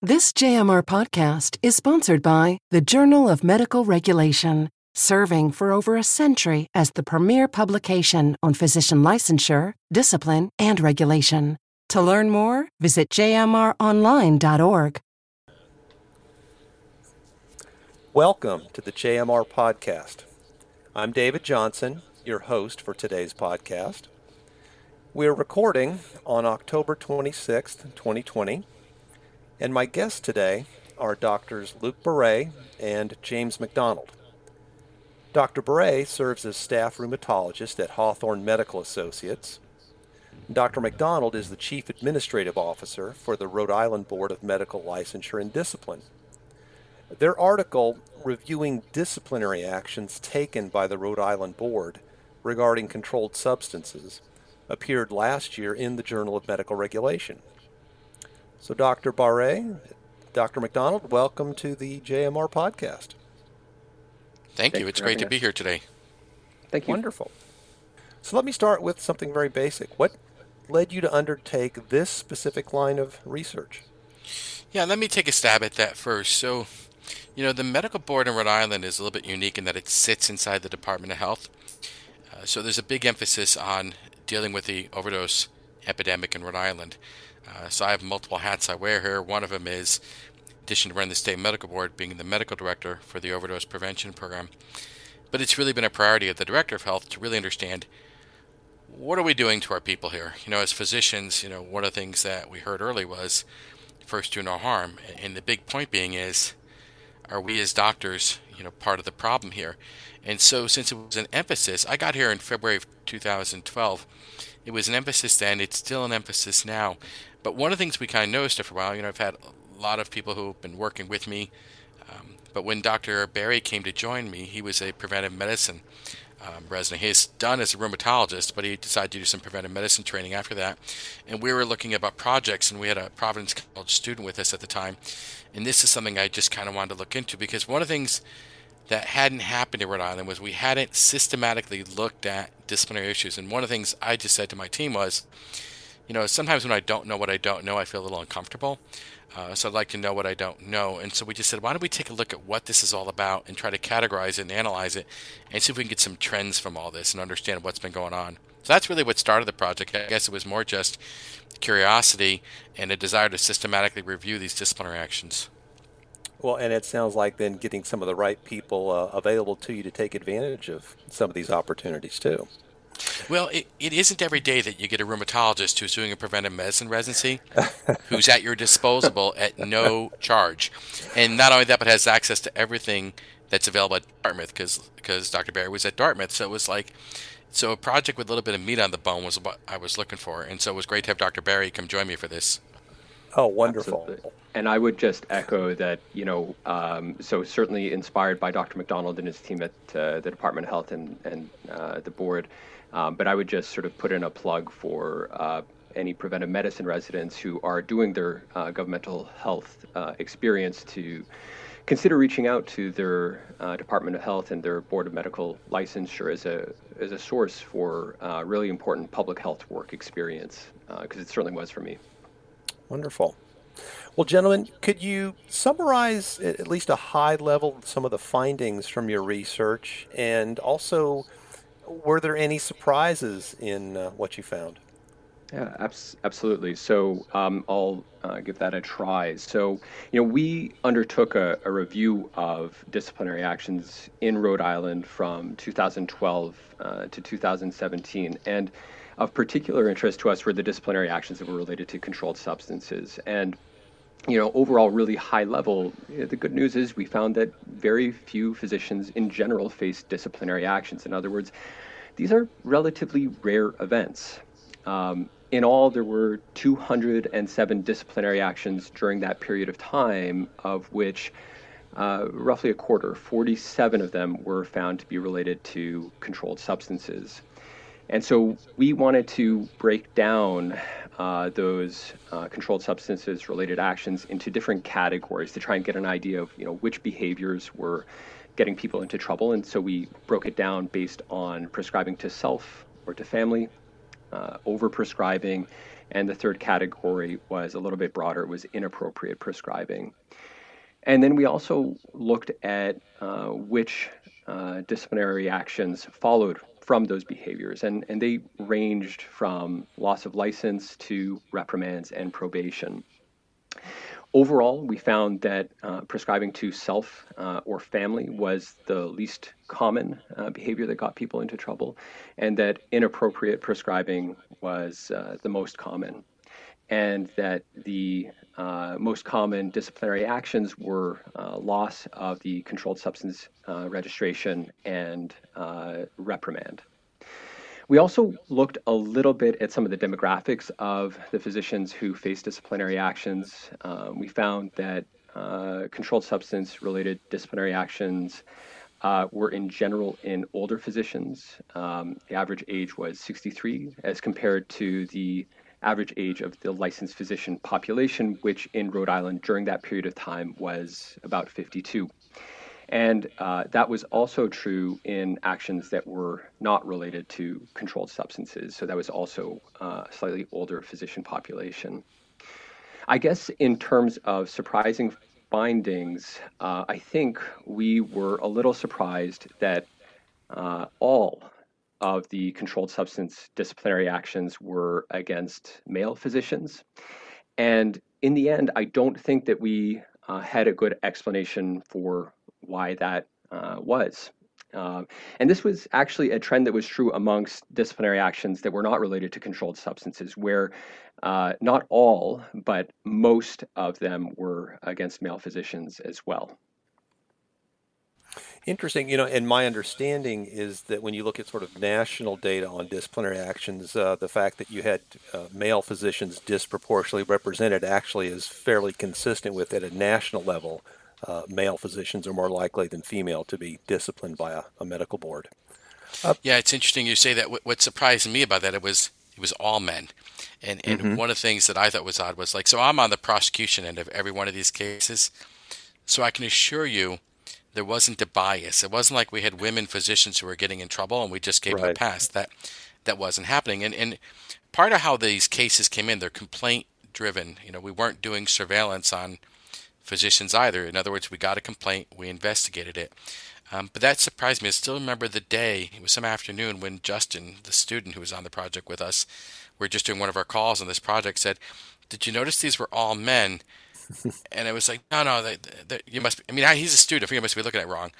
This JMR podcast is sponsored by the Journal of Medical Regulation, serving for over a century as the premier publication on physician licensure, discipline, and regulation. To learn more, visit jmronline.org. Welcome to the JMR podcast. I'm David Johnson, your host for today's podcast. We are recording on October 26th, 2020 and my guests today are Doctors Luke Barre and James McDonald. Dr. Barre serves as staff rheumatologist at Hawthorne Medical Associates. Dr. McDonald is the Chief Administrative Officer for the Rhode Island Board of Medical Licensure and Discipline. Their article reviewing disciplinary actions taken by the Rhode Island Board regarding controlled substances appeared last year in the Journal of Medical Regulation. So, Dr. Barre, Dr. McDonald, welcome to the JMR podcast. Thank you. It's great to be here today. Thank you. Wonderful. So, let me start with something very basic. What led you to undertake this specific line of research? Yeah, let me take a stab at that first. So, you know, the medical board in Rhode Island is a little bit unique in that it sits inside the Department of Health. Uh, so, there's a big emphasis on dealing with the overdose epidemic in Rhode Island. Uh, so I have multiple hats I wear here. One of them is, in addition to running the state medical board, being the medical director for the overdose prevention program. But it's really been a priority of the director of health to really understand what are we doing to our people here. You know, as physicians, you know, one of the things that we heard early was first do no harm, and the big point being is, are we as doctors, you know, part of the problem here? And so, since it was an emphasis, I got here in February of 2012. It was an emphasis then. It's still an emphasis now. But one of the things we kind of noticed after a while, you know, I've had a lot of people who've been working with me. Um, but when Dr. Barry came to join me, he was a preventive medicine um, resident. He's done as a rheumatologist, but he decided to do some preventive medicine training after that. And we were looking about projects, and we had a Providence College student with us at the time. And this is something I just kind of wanted to look into because one of the things that hadn't happened in Rhode Island was we hadn't systematically looked at disciplinary issues. And one of the things I just said to my team was, you know, sometimes when I don't know what I don't know, I feel a little uncomfortable. Uh, so I'd like to know what I don't know. And so we just said, why don't we take a look at what this is all about and try to categorize it and analyze it and see if we can get some trends from all this and understand what's been going on. So that's really what started the project. I guess it was more just curiosity and a desire to systematically review these disciplinary actions. Well, and it sounds like then getting some of the right people uh, available to you to take advantage of some of these opportunities too. Well, it, it isn't every day that you get a rheumatologist who's doing a preventive medicine residency who's at your disposal at no charge. And not only that, but has access to everything that's available at Dartmouth because Dr. Barry was at Dartmouth. So it was like, so a project with a little bit of meat on the bone was what I was looking for. And so it was great to have Dr. Barry come join me for this. Oh, wonderful. Absolutely. And I would just echo that, you know, um, so certainly inspired by Dr. McDonald and his team at uh, the Department of Health and, and uh, the board. Um, but I would just sort of put in a plug for uh, any preventive medicine residents who are doing their uh, governmental health uh, experience to consider reaching out to their uh, Department of Health and their Board of Medical Licensure as a as a source for uh, really important public health work experience because uh, it certainly was for me. Wonderful. Well, gentlemen, could you summarize at least a high level some of the findings from your research and also were there any surprises in uh, what you found? Yeah, abs- absolutely. So um, I'll uh, give that a try. So, you know, we undertook a, a, review of disciplinary actions in Rhode Island from 2012 uh, to 2017. And of particular interest to us were the disciplinary actions that were related to controlled substances. And you know, overall, really high level, the good news is we found that very few physicians in general face disciplinary actions. In other words, these are relatively rare events. Um, in all, there were 207 disciplinary actions during that period of time, of which uh, roughly a quarter, 47 of them, were found to be related to controlled substances. And so we wanted to break down uh, those uh, controlled substances related actions into different categories to try and get an idea of you know which behaviors were getting people into trouble. And so we broke it down based on prescribing to self or to family, uh, over prescribing, And the third category was a little bit broader, it was inappropriate prescribing. And then we also looked at uh, which uh, disciplinary actions followed from those behaviors, and, and they ranged from loss of license to reprimands and probation. Overall, we found that uh, prescribing to self uh, or family was the least common uh, behavior that got people into trouble, and that inappropriate prescribing was uh, the most common, and that the uh, most common disciplinary actions were uh, loss of the controlled substance registration and reprimand. We also looked a little bit at some of the demographics of the physicians who faced disciplinary actions. Um, we found that uh, controlled substance related disciplinary actions uh, were in general in older physicians. Um, the average age was 63 as compared to the average age of the licensed physician population, which in Rhode Island during that period of time was about 52. And uh, that was also true in actions that were not related to controlled substances. So that was also uh, a slightly older physician population. I guess in terms of surprising findings, uh, I think we were a little surprised that uh, all of the controlled substance disciplinary actions were against male physicians. And in the end, I don't think that we uh, had a good explanation for why that uh, was. Um, and this was actually a trend that was true amongst disciplinary actions that were not related to controlled substances, where uh, not all, but most of them were against male physicians as well. Interesting, you know, and my understanding is that when you look at sort of national data on disciplinary actions, uh, the fact that you had uh, male physicians disproportionately represented actually is fairly consistent with at a national level uh, male physicians are more likely than female to be disciplined by a, a medical board. Uh, yeah, it's interesting you say that. What surprised me about that it was it was all men, and and mm-hmm. one of the things that I thought was odd was like so I'm on the prosecution end of every one of these cases, so I can assure you there wasn't a bias. It wasn't like we had women physicians who were getting in trouble and we just gave right. them a pass. That that wasn't happening. And and part of how these cases came in, they're complaint driven. You know, we weren't doing surveillance on physicians either. In other words, we got a complaint, we investigated it. Um, but that surprised me. I still remember the day, it was some afternoon when Justin, the student who was on the project with us, we are just doing one of our calls on this project, said, Did you notice these were all men? And it was like, no, no, you must. Be, I mean, he's a student. He must be looking at it wrong.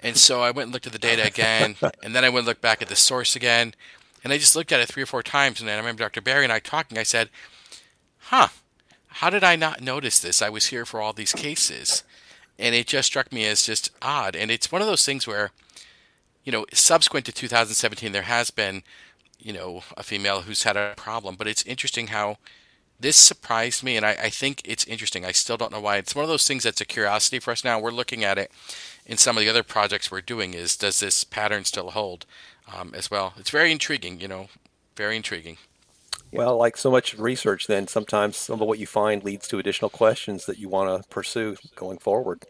And so I went and looked at the data again, and then I went and looked back at the source again, and I just looked at it three or four times. And then I remember Dr. Barry and I talking. I said, "Huh, how did I not notice this? I was here for all these cases. And it just struck me as just odd. And it's one of those things where, you know, subsequent to 2017, there has been, you know, a female who's had a problem. But it's interesting how this surprised me. And I, I think it's interesting. I still don't know why. It's one of those things that's a curiosity for us now. We're looking at it in some of the other projects we're doing is does this pattern still hold um, as well? It's very intriguing, you know, very intriguing. Well, like so much research, then sometimes some of what you find leads to additional questions that you want to pursue going forward.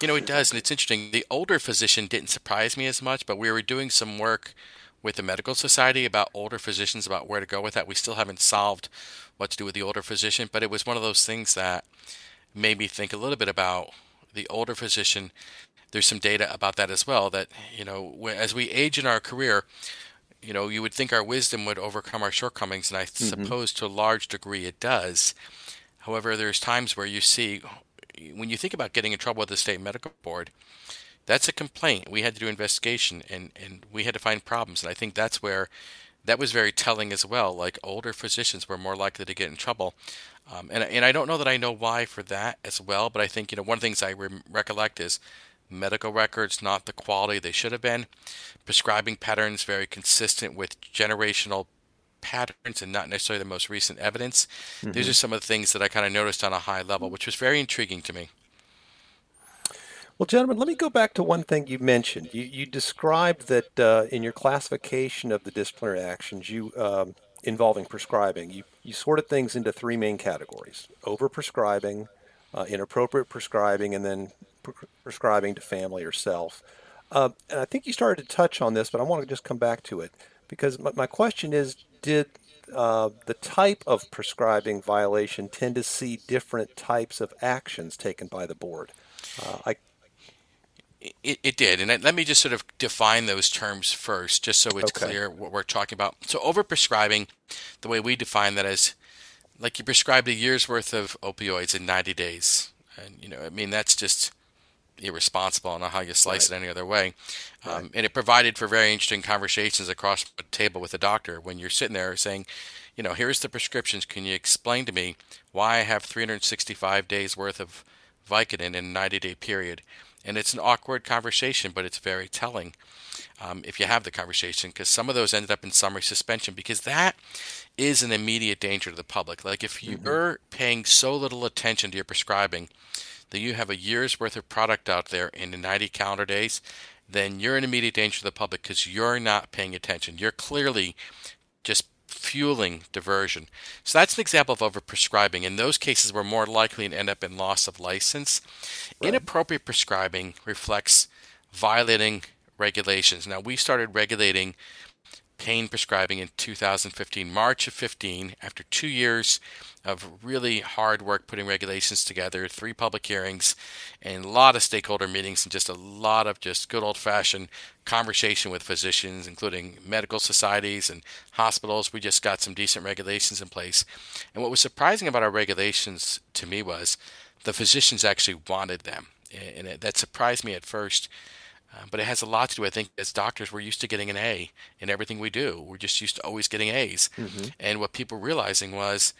You know, it does, and it's interesting. The older physician didn't surprise me as much, but we were doing some work with the medical society about older physicians, about where to go with that. We still haven't solved what to do with the older physician, but it was one of those things that made me think a little bit about the older physician. There's some data about that as well. That you know, as we age in our career, you know, you would think our wisdom would overcome our shortcomings, and I mm-hmm. suppose to a large degree it does. However, there's times where you see, when you think about getting in trouble with the state medical board, that's a complaint. We had to do investigation, and, and we had to find problems, and I think that's where that was very telling as well. Like older physicians were more likely to get in trouble, um, and and I don't know that I know why for that as well. But I think you know one of the things I re- recollect is medical records not the quality they should have been, prescribing patterns very consistent with generational patterns and not necessarily the most recent evidence. Mm-hmm. These are some of the things that I kind of noticed on a high level, which was very intriguing to me. Well, gentlemen, let me go back to one thing you mentioned. You, you described that uh, in your classification of the disciplinary actions you um, involving prescribing, you, you sorted things into three main categories: overprescribing, uh, inappropriate prescribing, and then prescribing to family or self. Uh, and I think you started to touch on this, but I want to just come back to it because my, my question is: Did uh, the type of prescribing violation tend to see different types of actions taken by the board. Uh, I it, it, did, and let me just sort of define those terms first, just so it's okay. clear what we're talking about. So, overprescribing, the way we define that is like you prescribed a year's worth of opioids in 90 days, and you know, I mean, that's just irresponsible. I don't know how you slice right. it any other way. Um. And it provided for very interesting conversations across the table with the doctor when you're sitting there saying, you know, here's the prescriptions. Can you explain to me why I have 365 days worth of Vicodin in a 90 day period? And it's an awkward conversation, but it's very telling um, if you have the conversation, because some of those ended up in summary suspension, because that is an immediate danger to the public. Like if you're mm-hmm. paying so little attention to your prescribing that you have a year's worth of product out there in 90 calendar days, then you're in immediate danger to the public because you're not paying attention. You're clearly just fueling diversion. So that's an example of overprescribing. In those cases, we're more likely to end up in loss of license. Right. Inappropriate prescribing reflects violating regulations. Now, we started regulating pain prescribing in 2015, March of 15, after two years of really hard work putting regulations together, three public hearings, and a lot of stakeholder meetings, and just a lot of just good old fashioned conversation with physicians, including medical societies and hospitals. We just got some decent regulations in place. And what was surprising about our regulations to me was the physicians actually wanted them. And that surprised me at first but it has a lot to do, I think, as doctors, we're used to getting an A in everything we do. We're just used to always getting A's. Mm-hmm. And what people realizing was,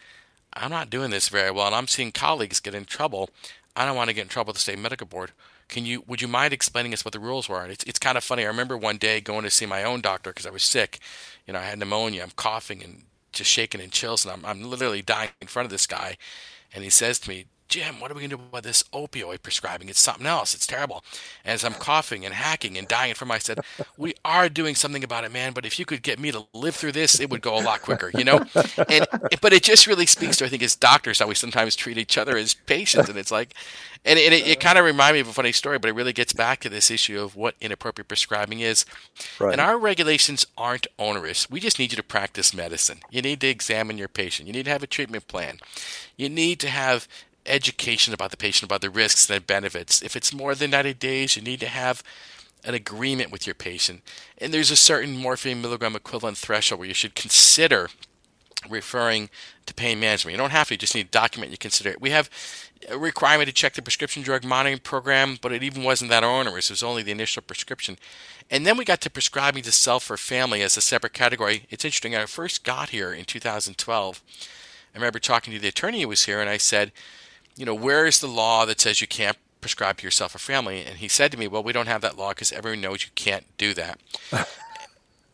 I'm not doing this very well, and I'm seeing colleagues get in trouble. I don't want to get in trouble with the state medical board. Can you? Would you mind explaining us what the rules were? And it's it's kind of funny. I remember one day going to see my own doctor because I was sick. You know, I had pneumonia. I'm coughing and just shaking and chills, and I'm I'm literally dying in front of this guy. And he says to me, Jim, what are we going to do about this opioid prescribing? It's something else. It's terrible. And as I'm coughing and hacking and dying from, I said, we are doing something about it, man. But if you could get me to live through this, it would go a lot quicker, you know? And, but it just really speaks to, I think, as doctors, how we sometimes treat each other as patients. And it's like, and it, it, it kind of reminds me of a funny story, but it really gets back to this issue of what inappropriate prescribing is. Right. And our regulations aren't onerous. We just need you to practice medicine. You need to examine your patient. You need to have a treatment plan. You need to have education about the patient about the risks and the benefits. If it's more than 90 days, you need to have an agreement with your patient. And there's a certain morphine milligram equivalent threshold where you should consider referring to pain management. You don't have to, you just need to document you consider it. We have a requirement to check the prescription drug monitoring program, but it even wasn't that onerous. It was only the initial prescription. And then we got to prescribing to self or family as a separate category. It's interesting. I first got here in 2012. I remember talking to the attorney who was here, and I said, you know, where is the law that says you can't prescribe to yourself or family? And he said to me, well, we don't have that law because everyone knows you can't do that.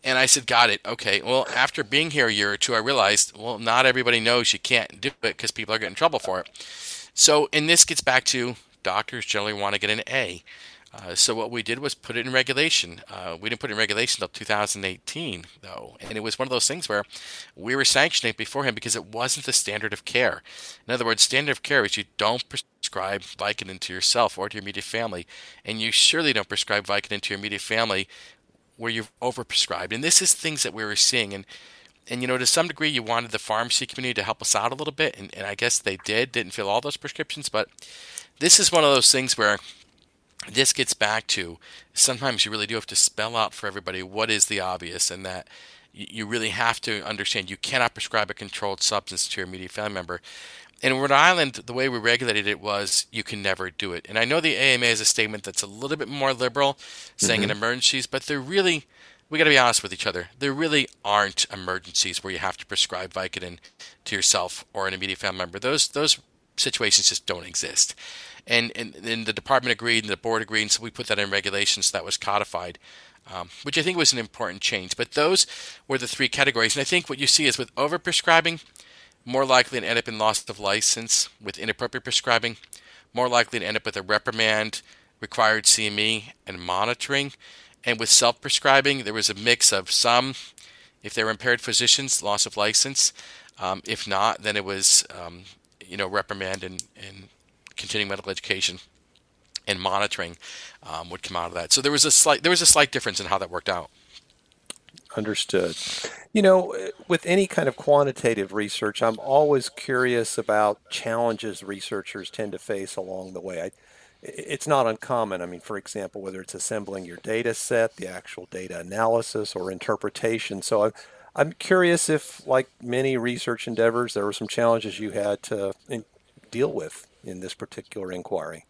and I said, got it. Okay. Well, after being here a year or two, I realized, well, not everybody knows you can't do it because people are getting in trouble for it. So, and this gets back to doctors generally want to get an A. Uh, so what we did was put it in regulation. Uh, we didn't put it in regulation until 2018, though, and it was one of those things where we were sanctioning it beforehand because it wasn't the standard of care. In other words, standard of care is you don't prescribe Vicodin to yourself or to your immediate family, and you surely don't prescribe Vicodin to your immediate family where you've overprescribed. And this is things that we were seeing, and and you know to some degree you wanted the pharmacy community to help us out a little bit, and, and I guess they did. Didn't fill all those prescriptions, but this is one of those things where this gets back to sometimes you really do have to spell out for everybody what is the obvious and that you really have to understand you cannot prescribe a controlled substance to your immediate family member. In Rhode Island, the way we regulated it was you can never do it. And I know the AMA has a statement that's a little bit more liberal, saying mm-hmm. in emergencies, but they're really, we got to be honest with each other. There really aren't emergencies where you have to prescribe Vicodin to yourself or an immediate family member. Those those situations just don't exist and, and, and the department agreed and the board agreed, and so we put that in regulations that was codified. Um, which I think was an important change. But those were the three categories. And I think what you see is with overprescribing, more likely to end up in loss of license. With inappropriate prescribing, more likely to end up with a reprimand, required CME, and monitoring. And with self prescribing, there was a mix of some, if they were impaired physicians, loss of license. Um, if not, then it was, um, you know, reprimand and, and continuing medical education and monitoring um, would come out of that. So there was a slight there was a slight difference in how that worked out. Understood. You know, with any kind of quantitative research, I'm always curious about challenges researchers tend to face along the way. I, it's not uncommon. I mean, for example, whether it's assembling your data set, the actual data analysis, or interpretation. So I'm, I'm curious if, like many research endeavors, there were some challenges you had to in, deal with in this particular inquiry.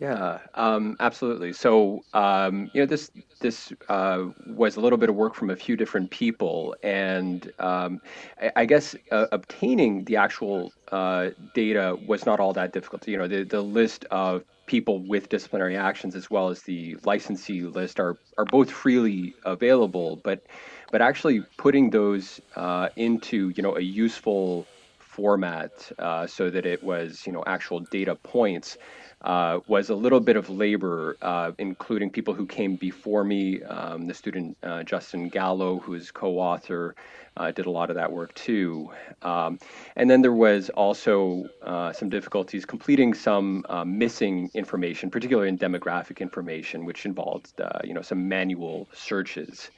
Yeah, um, absolutely. So um, you know, this this uh, was a little bit of work from a few different people, and um, I, I, guess uh, obtaining the actual uh, data was not all that difficult. You know, the the list of people with disciplinary actions as well as the licensee list are are both freely available, but but actually putting those uh, into you know a useful format uh, so that it was you know actual data points uh, was a little bit of labor, uh, including people who came before me. Um, the student uh, Justin Gallo, who is co-author, uh, did a lot of that work too. Um, and then there was also some difficulties completing some missing information, particularly in demographic information, which involved you know some manual searches.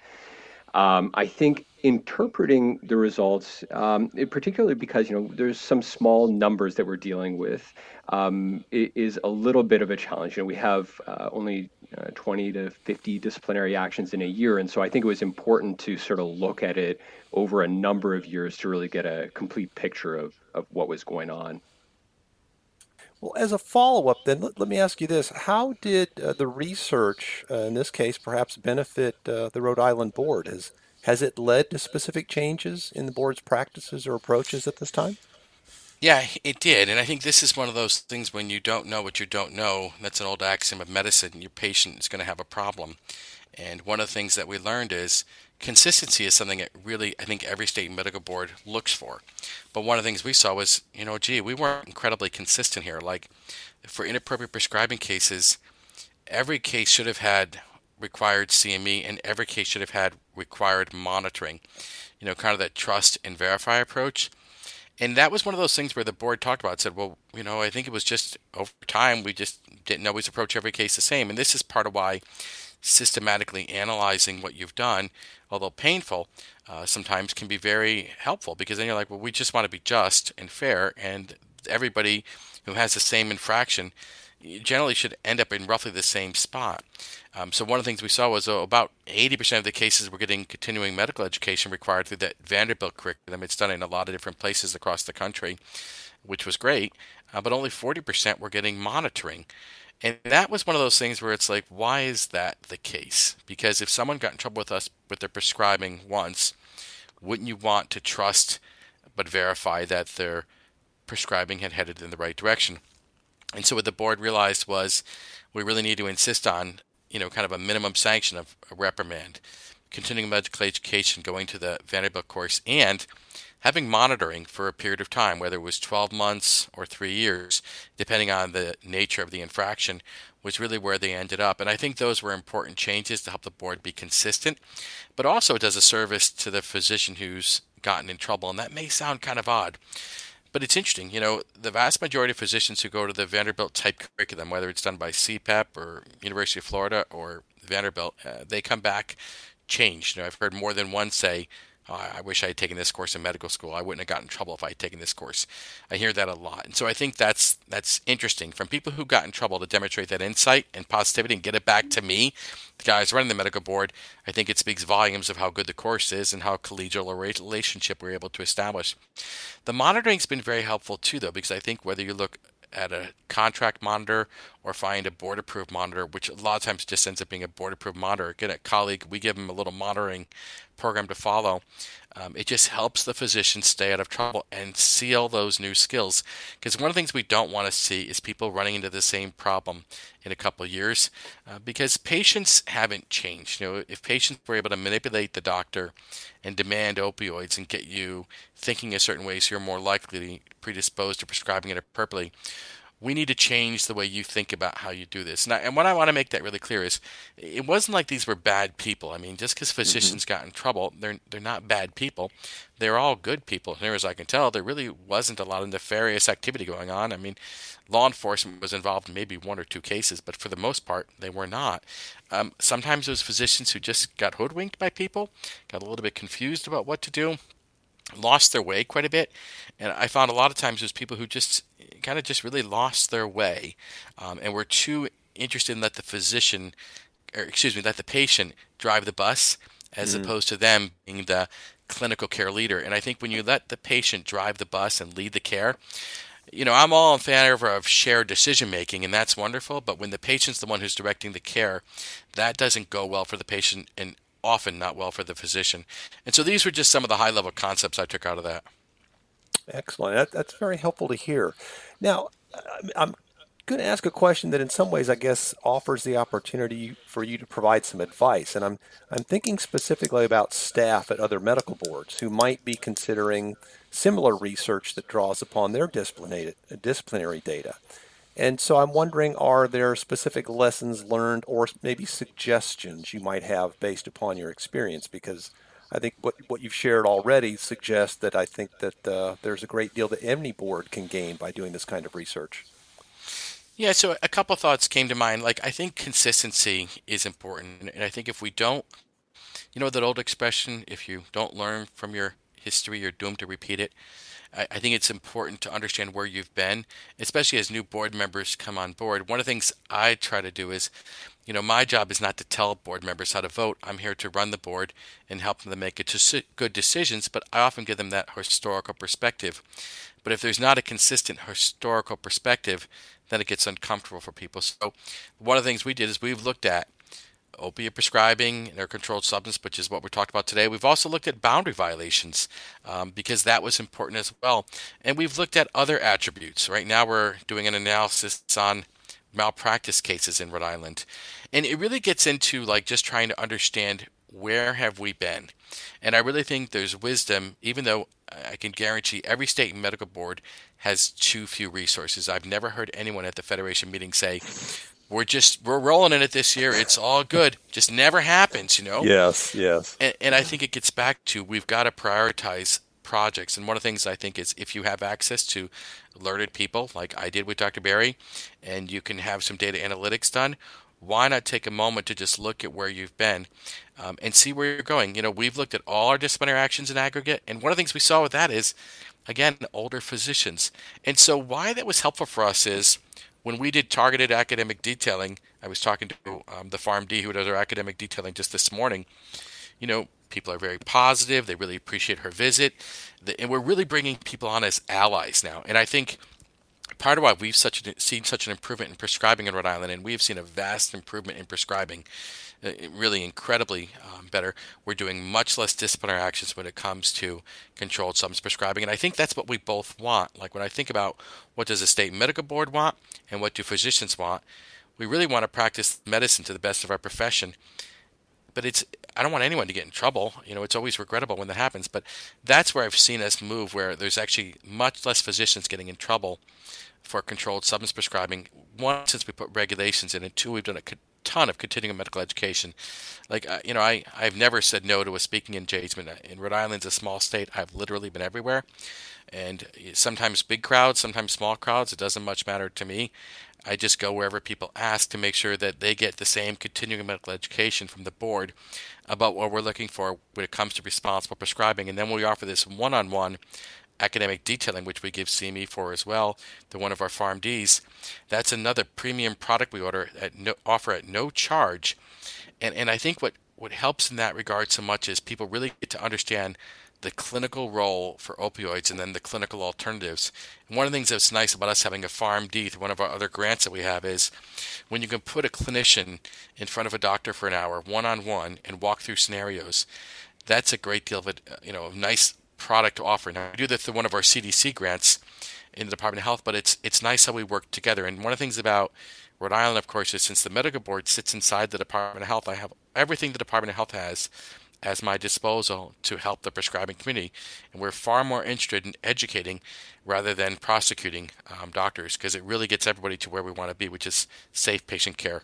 Um, I think interpreting the results, um, particularly because you know there's some small numbers that we're dealing with, um, is a little bit of a challenge. You know, we have uh, only uh, 20 to 50 disciplinary actions in a year, and so I think it was important to sort of look at it over a number of years to really get a complete picture of of what was going on. Well, as a follow up, then let, let, me ask you this: How did uh, the research, uh, in this case, perhaps benefit uh, the Rhode Island Board? Has has it led to specific changes in the board's practices or approaches at this time? Yeah, it did, and I think this is one of those things when you don't know what you don't know. That's an old axiom of medicine. Your patient is going to have a problem, and one of the things that we learned is consistency is something that really I think every state medical board looks for. But one of the things we saw was, you know, gee, we weren't incredibly consistent here. Like for inappropriate prescribing cases, every case should have had required CME and every case should have had required monitoring. You know, kind of that trust and verify approach. And that was one of those things where the board talked about, said, well, you know, I think it was just over time, we just didn't always approach every case the same. And this is part of why systematically analyzing what you've done, although painful, uh, sometimes can be very helpful because then you're like, well, we just want to be just and fair, and everybody who has the same infraction generally should end up in roughly the same spot. Um, so one of the things we saw was uh, about 80% of the cases were getting continuing medical education required through that Vanderbilt curriculum. It's done in a lot of different places across the country, which was great, uh, but only 40% were getting monitoring. And that was one of those things where it's like, why is that the case? Because if someone got in trouble with us with their prescribing once, wouldn't you want to trust but verify that their prescribing had headed in the right direction? And so what the board realized was we really need to insist on, you know, kind of a minimum sanction of a reprimand, continuing medical education, going to the Vanderbilt course, and having monitoring for a period of time, whether it was 12 months or three years, depending on the nature of the infraction, was really where they ended up. And I think those were important changes to help the board be consistent, but also it does a service to the physician who's gotten in trouble. And that may sound kind of odd. But it's interesting, you know, the vast majority of physicians who go to the Vanderbilt type curriculum, whether it's done by CPEP or University of Florida or Vanderbilt, uh, they come back changed. You know, I've heard more than one say, oh, I wish I had taken this course in medical school. I wouldn't have gotten in trouble if I had taken this course. I hear that a lot. And so I think that's that's interesting from people who got in trouble to demonstrate that insight and positivity and get it back to me, the guys running the medical board. I think it speaks volumes of how good the course is and how collegial a relationship we're able to establish. The monitoring's been very helpful too, though, because I think whether you look at a contract monitor or find a board approved monitor, which a lot of times just ends up being a board approved monitor. Get a colleague, we give them a little monitoring program to follow. Um, it just helps the physician stay out of trouble and seal those new skills. Because one of the things we don't want to see is people running into the same problem in a couple years, uh, because patients haven't changed. You know, if patients were able to manipulate the doctor and demand opioids and get you thinking a certain way, so you're more likely to be predisposed to prescribing it appropriately, we need to change the way you think about how you do this. And, I, and what I want to make that really clear is, it wasn't like these were bad people. I mean, just because mm-hmm. physicians mm-hmm. got in trouble, they're they're not bad people. They're all good people. As near as I can tell, there really wasn't a lot of nefarious activity going on. I mean, law enforcement was involved in maybe one or two cases, but for the most part, they were not. Um, sometimes it was physicians who just got hoodwinked by people, got a little bit confused about what to do lost their way quite a bit. And I found a lot of times there's people who just kind of just really lost their way um, and were too interested in let the physician, or excuse me, let the patient drive the bus as mm opposed to them being the clinical care leader. And I think when you let the patient drive the bus and lead the care, you know, I'm all in favor of shared decision making, and that's wonderful. But when the patient's the one who's directing the care, that doesn't go well for the patient, and often not well for the physician. And so these were just some of the high level concepts I took out of that. Excellent. That, that's very helpful to hear. Now, I'm going to ask a question that in some ways I guess offers the opportunity for you to provide some advice. And I'm, I'm thinking specifically about staff at other medical boards who might be considering similar research that draws upon their disciplinary, disciplinary data. And so I'm wondering are there specific lessons learned or maybe suggestions you might have based upon your experience? Because I think what, what you've shared already suggests that I think that uh, there's a great deal that any board can gain by doing this kind of research. Yeah, so a couple thoughts came to mind. Like, I think consistency is important. And I think if we don't, you know, that old expression, if you don't learn from your history, you're doomed to repeat it. I, I think it's important to understand where you've been, especially as new board members come on board. One of the things I try to do is, you know, my job is not to tell board members how to vote. I'm here to run the board and help them make good decisions, but I often give them that historical perspective. But if there's not a consistent historical perspective, then it gets uncomfortable for people. So, one of the things we did is we've looked at opiate prescribing and their controlled substance, which is what we talked about today. We've also looked at boundary violations um, because that was important as well. And we've looked at other attributes. Right now, we're doing an analysis on malpractice cases in Rhode Island. And it really gets into like just trying to understand where have we been. And I really think there's wisdom, even though I can guarantee every state medical board has too few resources. I've never heard anyone at the Federation meeting say, we're just we're rolling in it this year. It's all good. Just never happens, you know. Yes, yes. And, and I think it gets back to we've got to prioritize projects. And one of the things I think is if you have access to alerted people, like I did with Dr. Barry, and you can have some data analytics done, why not take a moment to just look at where you've been um, and see where you're going? You know, we've looked at all our disciplinary actions in aggregate, and one of the things we saw with that is, again, older physicians. And so, why that was helpful for us is when we did targeted academic detailing, I was talking to um, the PharmD who does our academic detailing just this morning. You know, people are very positive. They really appreciate her visit, and we're really bringing people on as allies now. And I think part of why we've such seen such an improvement in prescribing in Rhode Island, and we've seen a vast improvement in prescribing, uh, really incredibly um, better. We're doing much less disciplinary actions when it comes to controlled substance prescribing, and I think that's what we both want. Like when I think about what does a state medical board want and what do physicians want, we really want to practice medicine to the best of our profession. But it's I don't want anyone to get in trouble. You know, it's always regrettable when that happens. But that's where I've seen us move, where there's actually much less physicians getting in trouble for controlled substance prescribing. One, since we put regulations in, and two, we've done a ton of continuing medical education. Like, uh, you know, I, I've never said no to a speaking engagement. In Rhode Island's a small state. I've literally been everywhere. And sometimes big crowds, sometimes small crowds. It doesn't much matter to me. I just go wherever people ask to make sure that they get the same continuing medical education from the board about what we're looking for when it comes to responsible prescribing. And then we offer this one on one academic detailing, which we give CME for as well, to one of our PharmDs. That's another premium product we order at no, offer at no charge. And, and I think what, what helps in that regard so much is people really get to understand the clinical role for opioids and then the clinical alternatives. And one of the things that's nice about us having a PharmD through one of our other grants that we have is when you can put a clinician in front of a doctor for an hour, one on one, and walk through scenarios. That's a great deal of you know nice product to offer. Now we do that through one of our CDC grants in the Department of Health, but it's it's nice how we work together. And one of the things about Rhode Island, of course, is since the medical board sits inside the Department of Health, I have everything the Department of Health has as my disposal to help the prescribing community. And we're far more interested in educating rather than prosecuting um, doctors because it really gets everybody to where we want to be, which is safe patient care.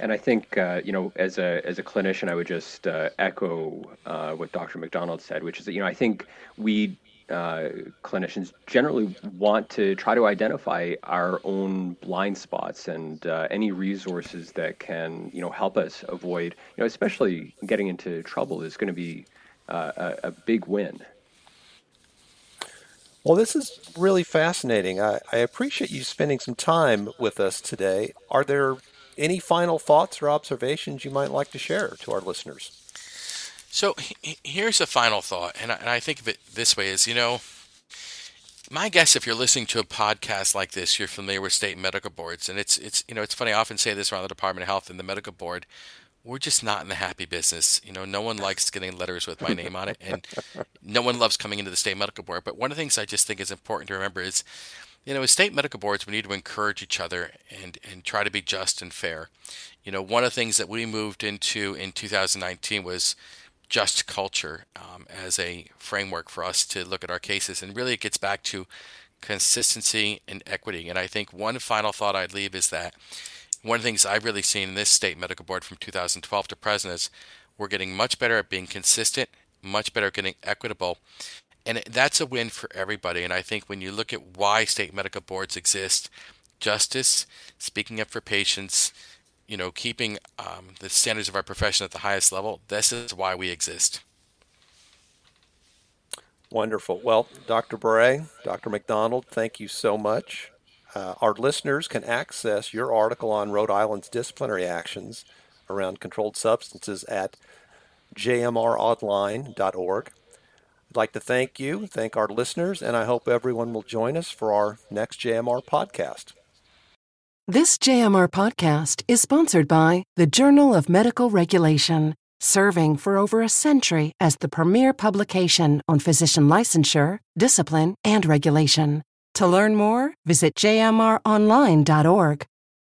And I think uh, you know, as a as a clinician, I would just uh, echo uh, what Dr. McDonald said, which is that you know, I think we uh, clinicians generally want to try to identify our own blind spots and uh, any resources that can you know help us avoid you know especially getting into trouble is going to be uh, a, a, big win. Well, this is really fascinating. I, I appreciate you spending some time with us today. Are there any final thoughts or observations you might like to share to our listeners? So here's a final thought, and I, and I think of it this way: is you know, my guess if you're listening to a podcast like this, you're familiar with state medical boards, and it's it's you know it's funny. I often say this around the Department of Health and the medical board. We're just not in the happy business. You know, no one likes getting letters with my name on it, and no one loves coming into the state medical board. But one of the things I just think is important to remember is, you know, as state medical boards, we need to encourage each other and and try to be just and fair. You know, one of the things that we moved into in 2019 was just culture um, as a framework for us to look at our cases. And really, it gets back to consistency and equity. And I think one final thought I'd leave is that one of the things I've really seen in this state medical board from 2012 to present is we're getting much better at being consistent, much better at getting equitable. And that's a win for everybody. And I think when you look at why state medical boards exist, justice, speaking up for patients, you know, keeping um, the standards of our profession at the highest level. This is why we exist. Wonderful. Well, Dr. Barre, Dr. McDonald, thank you so much. Uh, our listeners can access your article on Rhode Island's disciplinary actions around controlled substances at jmronline.org. I'd like to thank you, thank our listeners, and I hope everyone will join us for our next JMR podcast. This JMR podcast is sponsored by the Journal of Medical Regulation, serving for over a century as the premier publication on physician licensure, discipline, and regulation. To learn more, visit jmronline.org.